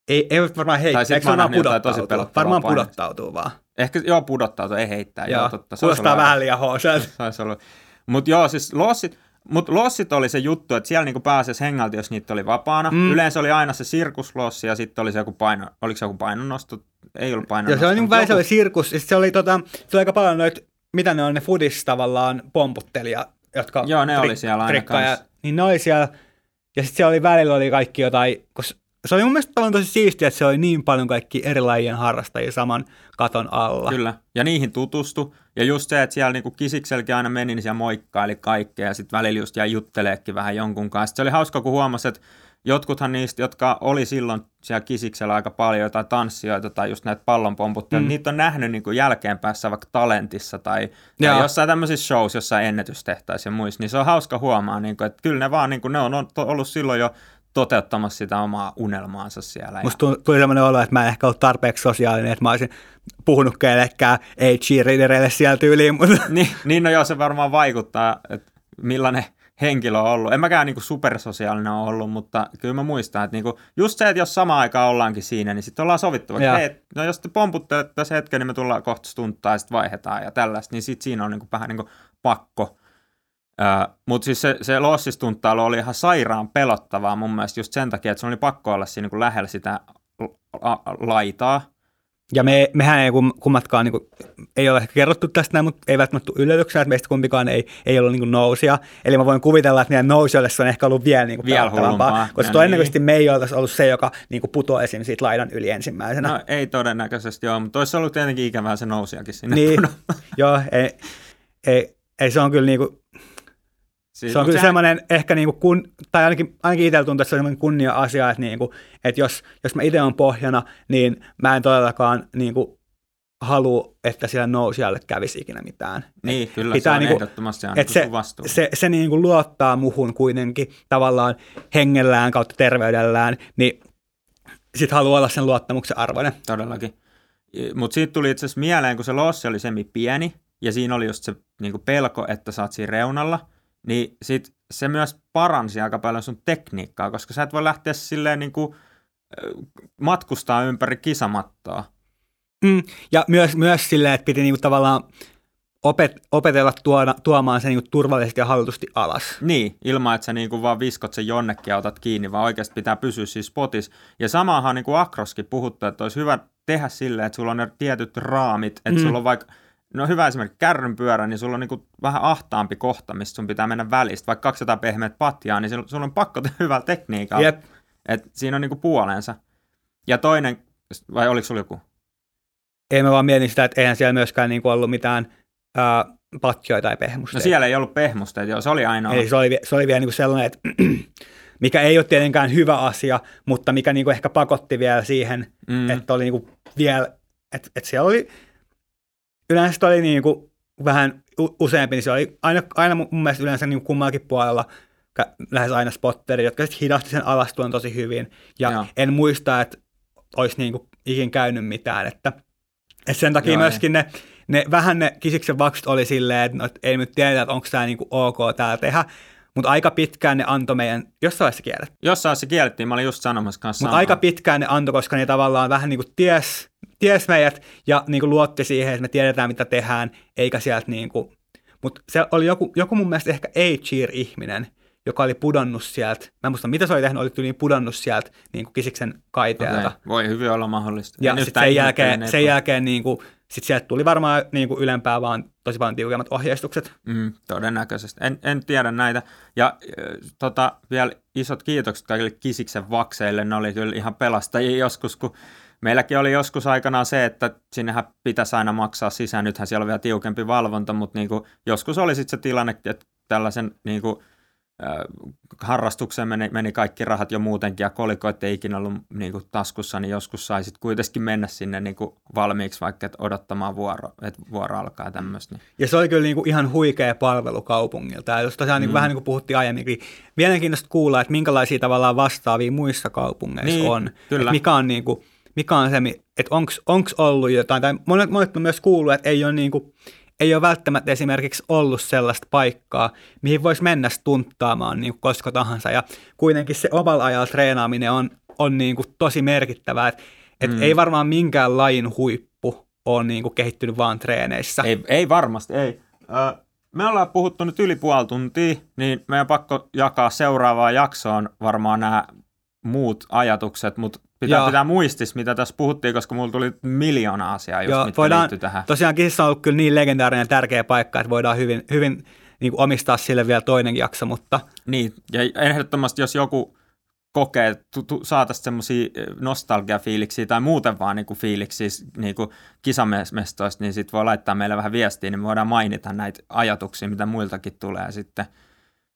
Ei, ei varmaan heittää, Tai eikö se varmaan pudottautuu? Varmaan painetta. pudottautuu vaan. Ehkä joo, pudottautuu, ei heittää. Joo, Joo, totta. Kuulostaa vähän liian hooselta. Mutta joo, siis lossit, mut lossit oli se juttu, että siellä niinku pääsisi hengalta, jos niitä oli vapaana. Mm. Yleensä oli aina se sirkuslossi ja sitten oli se joku paino, oliko se joku painonnosto? Ei ollut painonnosto. se oli niin välissä joku- oli sirkus, se oli, tota, se oli aika paljon noita, mitä ne on ne fudis tavallaan pomputtelija, jotka Joo, ne oli siellä aina trikkaa ja. Niin ne oli siellä, ja sitten siellä oli välillä oli kaikki jotain, koska se oli mun mielestä tosi siistiä, että se oli niin paljon kaikki eri lajien harrastajia saman katon alla. Kyllä, ja niihin tutustu. Ja just se, että siellä niinku kisikselläkin aina meni, niin siellä moikkaili kaikkea, ja sitten välillä just jäi jutteleekin vähän jonkun kanssa. Sitten se oli hauska, kun huomasi, että jotkuthan niistä, jotka oli silloin siellä kisiksellä aika paljon jotain tanssijoita tai just näitä pallonpomputtajia, Mm. niitä on nähnyt niin kuin jälkeenpäessä vaikka talentissa tai, tai jossain tämmöisissä shows, jossain ennätystehtäissä ja muissa, niin se on hauska huomaa, niin kuin, että kyllä ne vaan, niin kuin, ne on ollut silloin jo toteuttamassa sitä omaa unelmaansa siellä. Musta tuli- tuli sellainen olo, että mä en ehkä ollut tarpeeksi sosiaalinen, että mä olisin puhunut kenellekään ei cheerleadereille siellä tyyliin, mutta niin, niin no joo, se varmaan vaikuttaa, että millainen henkilö on ollut. En mäkään niinku supersosiaalinen ole ollut, mutta kyllä mä muistan, että niinku, just se, että jos samaan aikaan ollaankin siinä, niin sitten ollaan sovittu, että hei, no jos te pomputtelette tässä hetken, niin me tullaan kohta stunttaa ja sitten vaihdetaan ja tällaista, niin sitten siinä on niinku vähän niinku pakko. Mutta siis se, se lossistunttailu oli ihan sairaan pelottavaa mun mielestä just sen takia, että se oli pakko olla siinä niinku lähellä sitä la- laitaa. Ja me, mehän ei kum- kummatkaan, niin kuin, ei ole ehkä kerrottu tästä näin, mutta ei välttämättä yllätyksenä, että meistä kumpikaan ei, ei ollut niin nousia. Eli mä voin kuvitella, että meidän nousijoille se on ehkä ollut vielä, niin kuin Vielä hullumpaa. koska Ja todennäköisesti me ei oltaisi ollut se, joka niin putoaa esimerkiksi siitä laidan yli ensimmäisenä. No ei todennäköisesti ole, mutta olisi ollut tietenkin ikävää se nousiakin sinne. niin, joo, ei, ei, ei, se on kyllä niin kuin, Siis, se on kyllä sehän- semmoinen ehkä niin kuin kun, tai ainakin, ainakin itsellä tuntuu, että se on semmoinen kunnia-asia, että, niin kuin, että jos, jos mä itse olen pohjana, niin mä en todellakaan niin kuin, halua, että siellä nousijalle kävisi ikinä mitään. Niin, kyllä pitää se on niinku- ehdottomasti Et annettu se, vastuu. se, se niin kuin luottaa muhun kuitenkin tavallaan hengellään kautta terveydellään, niin sit haluaa olla sen luottamuksen arvoinen. Todellakin. Mutta siitä tuli itse asiassa mieleen, kun se lossi oli semmi pieni, ja siinä oli just se niinku pelko, että sä oot siinä reunalla, niin sit se myös paransi aika paljon sun tekniikkaa, koska sä et voi lähteä silleen niinku, ö, matkustaa ympäri kisamattoa. Mm, ja myös, myös silleen, että piti niinku tavallaan opet, opetella tuoda, tuomaan sen niinku turvallisesti ja hallitusti alas. Niin, ilman että sä niinku vaan viskot sen jonnekin ja otat kiinni, vaan oikeasti pitää pysyä siis spotis. Ja samahan niinku Akroskin puhuttu, että olisi hyvä tehdä silleen, että sulla on ne tietyt raamit, että mm. sulla on vaikka, no hyvä esimerkki kärrynpyörä, niin sulla on niinku vähän ahtaampi kohta, mistä sun pitää mennä välistä. Vaikka 200 pehmeät patjaa, niin sulla- on pakko tehdä hyvällä tekniikalla. Jep. Et siinä on niinku puolensa. Ja toinen, vai oliko sulla joku? Ei mä vaan mietin sitä, että eihän siellä myöskään niinku ollut mitään ää, patjoja tai No pehmusteita. siellä ei ollut pehmusteita, joo, se oli ainoa. Eli se oli, se oli vielä niinku sellainen, että mikä ei ole tietenkään hyvä asia, mutta mikä niinku ehkä pakotti vielä siihen, Mm. että oli niinku vielä, että, että siellä oli, yleensä oli niinku vähän u- useampi, niin se oli aina, aina mun mielestä yleensä niinku kummallakin puolella lähes aina spotteri, jotka sitten hidasti sen alastulon tosi hyvin. Ja Joo. en muista, että olisi niinku ikin käynyt mitään, että, että sen takia Joo, myöskin ne, ne, vähän ne kisiksen vaksut oli silleen, että no, et ei nyt tiedä, että onko tämä niinku ok täällä tehdä, mutta aika pitkään ne antoi meidän, jossain vaiheessa kiellet, Jossain se kiellettiin, mä olin just sanomassa kanssa mutta aika pitkään ne antoi, koska ne tavallaan vähän niin kuin ties, ties meidät ja niin kuin luotti siihen, että me tiedetään mitä tehdään, eikä sieltä niin kuin, mutta se oli joku, joku mun mielestä ehkä ei-cheer-ihminen, joka oli pudonnut sieltä, mä en muista mitä se oli tehnyt, oli tyyliin pudonnut sieltä niin kuin kisiksen kaiteelta. Okei, Voi hyvin olla mahdollista. Ja En sitten sen jälkeen, sen jälkeen niin kuin, sit sieltä tuli varmaan niin kuin ylempää vaan tosi paljon tiukemmat ohjeistukset. Mm, todennäköisesti. En, en tiedä näitä. Ja äh, tota, vielä isot kiitokset kaikille Kisiksen vakseille. Ne oli kyllä ihan pelastajia joskus, kun meilläkin oli joskus aikanaan se, että sinnehän pitäisi aina maksaa sisään. Nythän siellä on vielä tiukempi valvonta, mutta niin kuin, joskus oli sitten se tilanne, että tällaisen niin kuin, äh, harrastukseen meni, meni kaikki rahat jo muutenkin ja kolikoit ei ikinä ollut niin kuin, taskussa, niin joskus sai sitten kuitenkin mennä sinne niin kuin, valmiiksi vaikka että odottamaan vuoro, että vuoro alkaa tämmöistä. Niin. Ja se oli kyllä niin kuin ihan huikea palvelu kaupungilta. Ja jos tosiaan niin kuin Mm. vähän niin kuin puhuttiin aiemmin, niin mielenkiintoista kuulla, että minkälaisia tavallaan vastaavia muissa kaupungeissa Niin, on. kyllä. Että mikä on, niin kuin, mikä on se, että onko ollut jotain, tai monet, monet on myös kuullut, että ei ole, niin kuin, ei ole välttämättä esimerkiksi ollut sellaista paikkaa, mihin voisi mennä stunttaamaan niin kuin koska tahansa. Ja kuitenkin se omalla ajalla treenaaminen on, on niin kuin tosi merkittävää, että et mm. ei varmaan minkään lajin huippu ole niin kuin kehittynyt vaan treeneissä. Ei, ei varmasti, ei. Ö, me ollaan puhuttu nyt yli puoli tuntia, niin meidän pakko jakaa seuraavaan jaksoon varmaan nämä muut ajatukset, mutta pitää Joo. pitää muistis, mitä tässä puhuttiin, koska mulla tuli miljoona asiaa, just, Joo, mitkä voidaan, tähän. Tosiaan Kissa on ollut kyllä niin legendaarinen ja tärkeä paikka, että voidaan hyvin, hyvin niin kuin omistaa sille vielä toinen jakso, mutta... Niin, ja ehdottomasti jos joku kokee, saataisiin semmoisia nostalgiafiiliksiä tai muuten vaan niin fiiliksiä niin kisamestoista, niin sitten voi laittaa meille vähän viestiä, niin me voidaan mainita näitä ajatuksia, mitä muiltakin tulee sitten.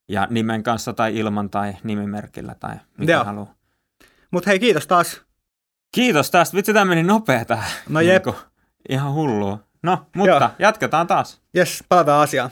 Ja nimen kanssa tai ilman tai nimimerkillä tai mitä haluaa. Mutta hei, kiitos taas. Kiitos tästä. Vitsi, tämä meni nopea tähän. No jep. Niin ihan hullua. No, mutta Joo. jatketaan taas. Jes, palataan asiaan.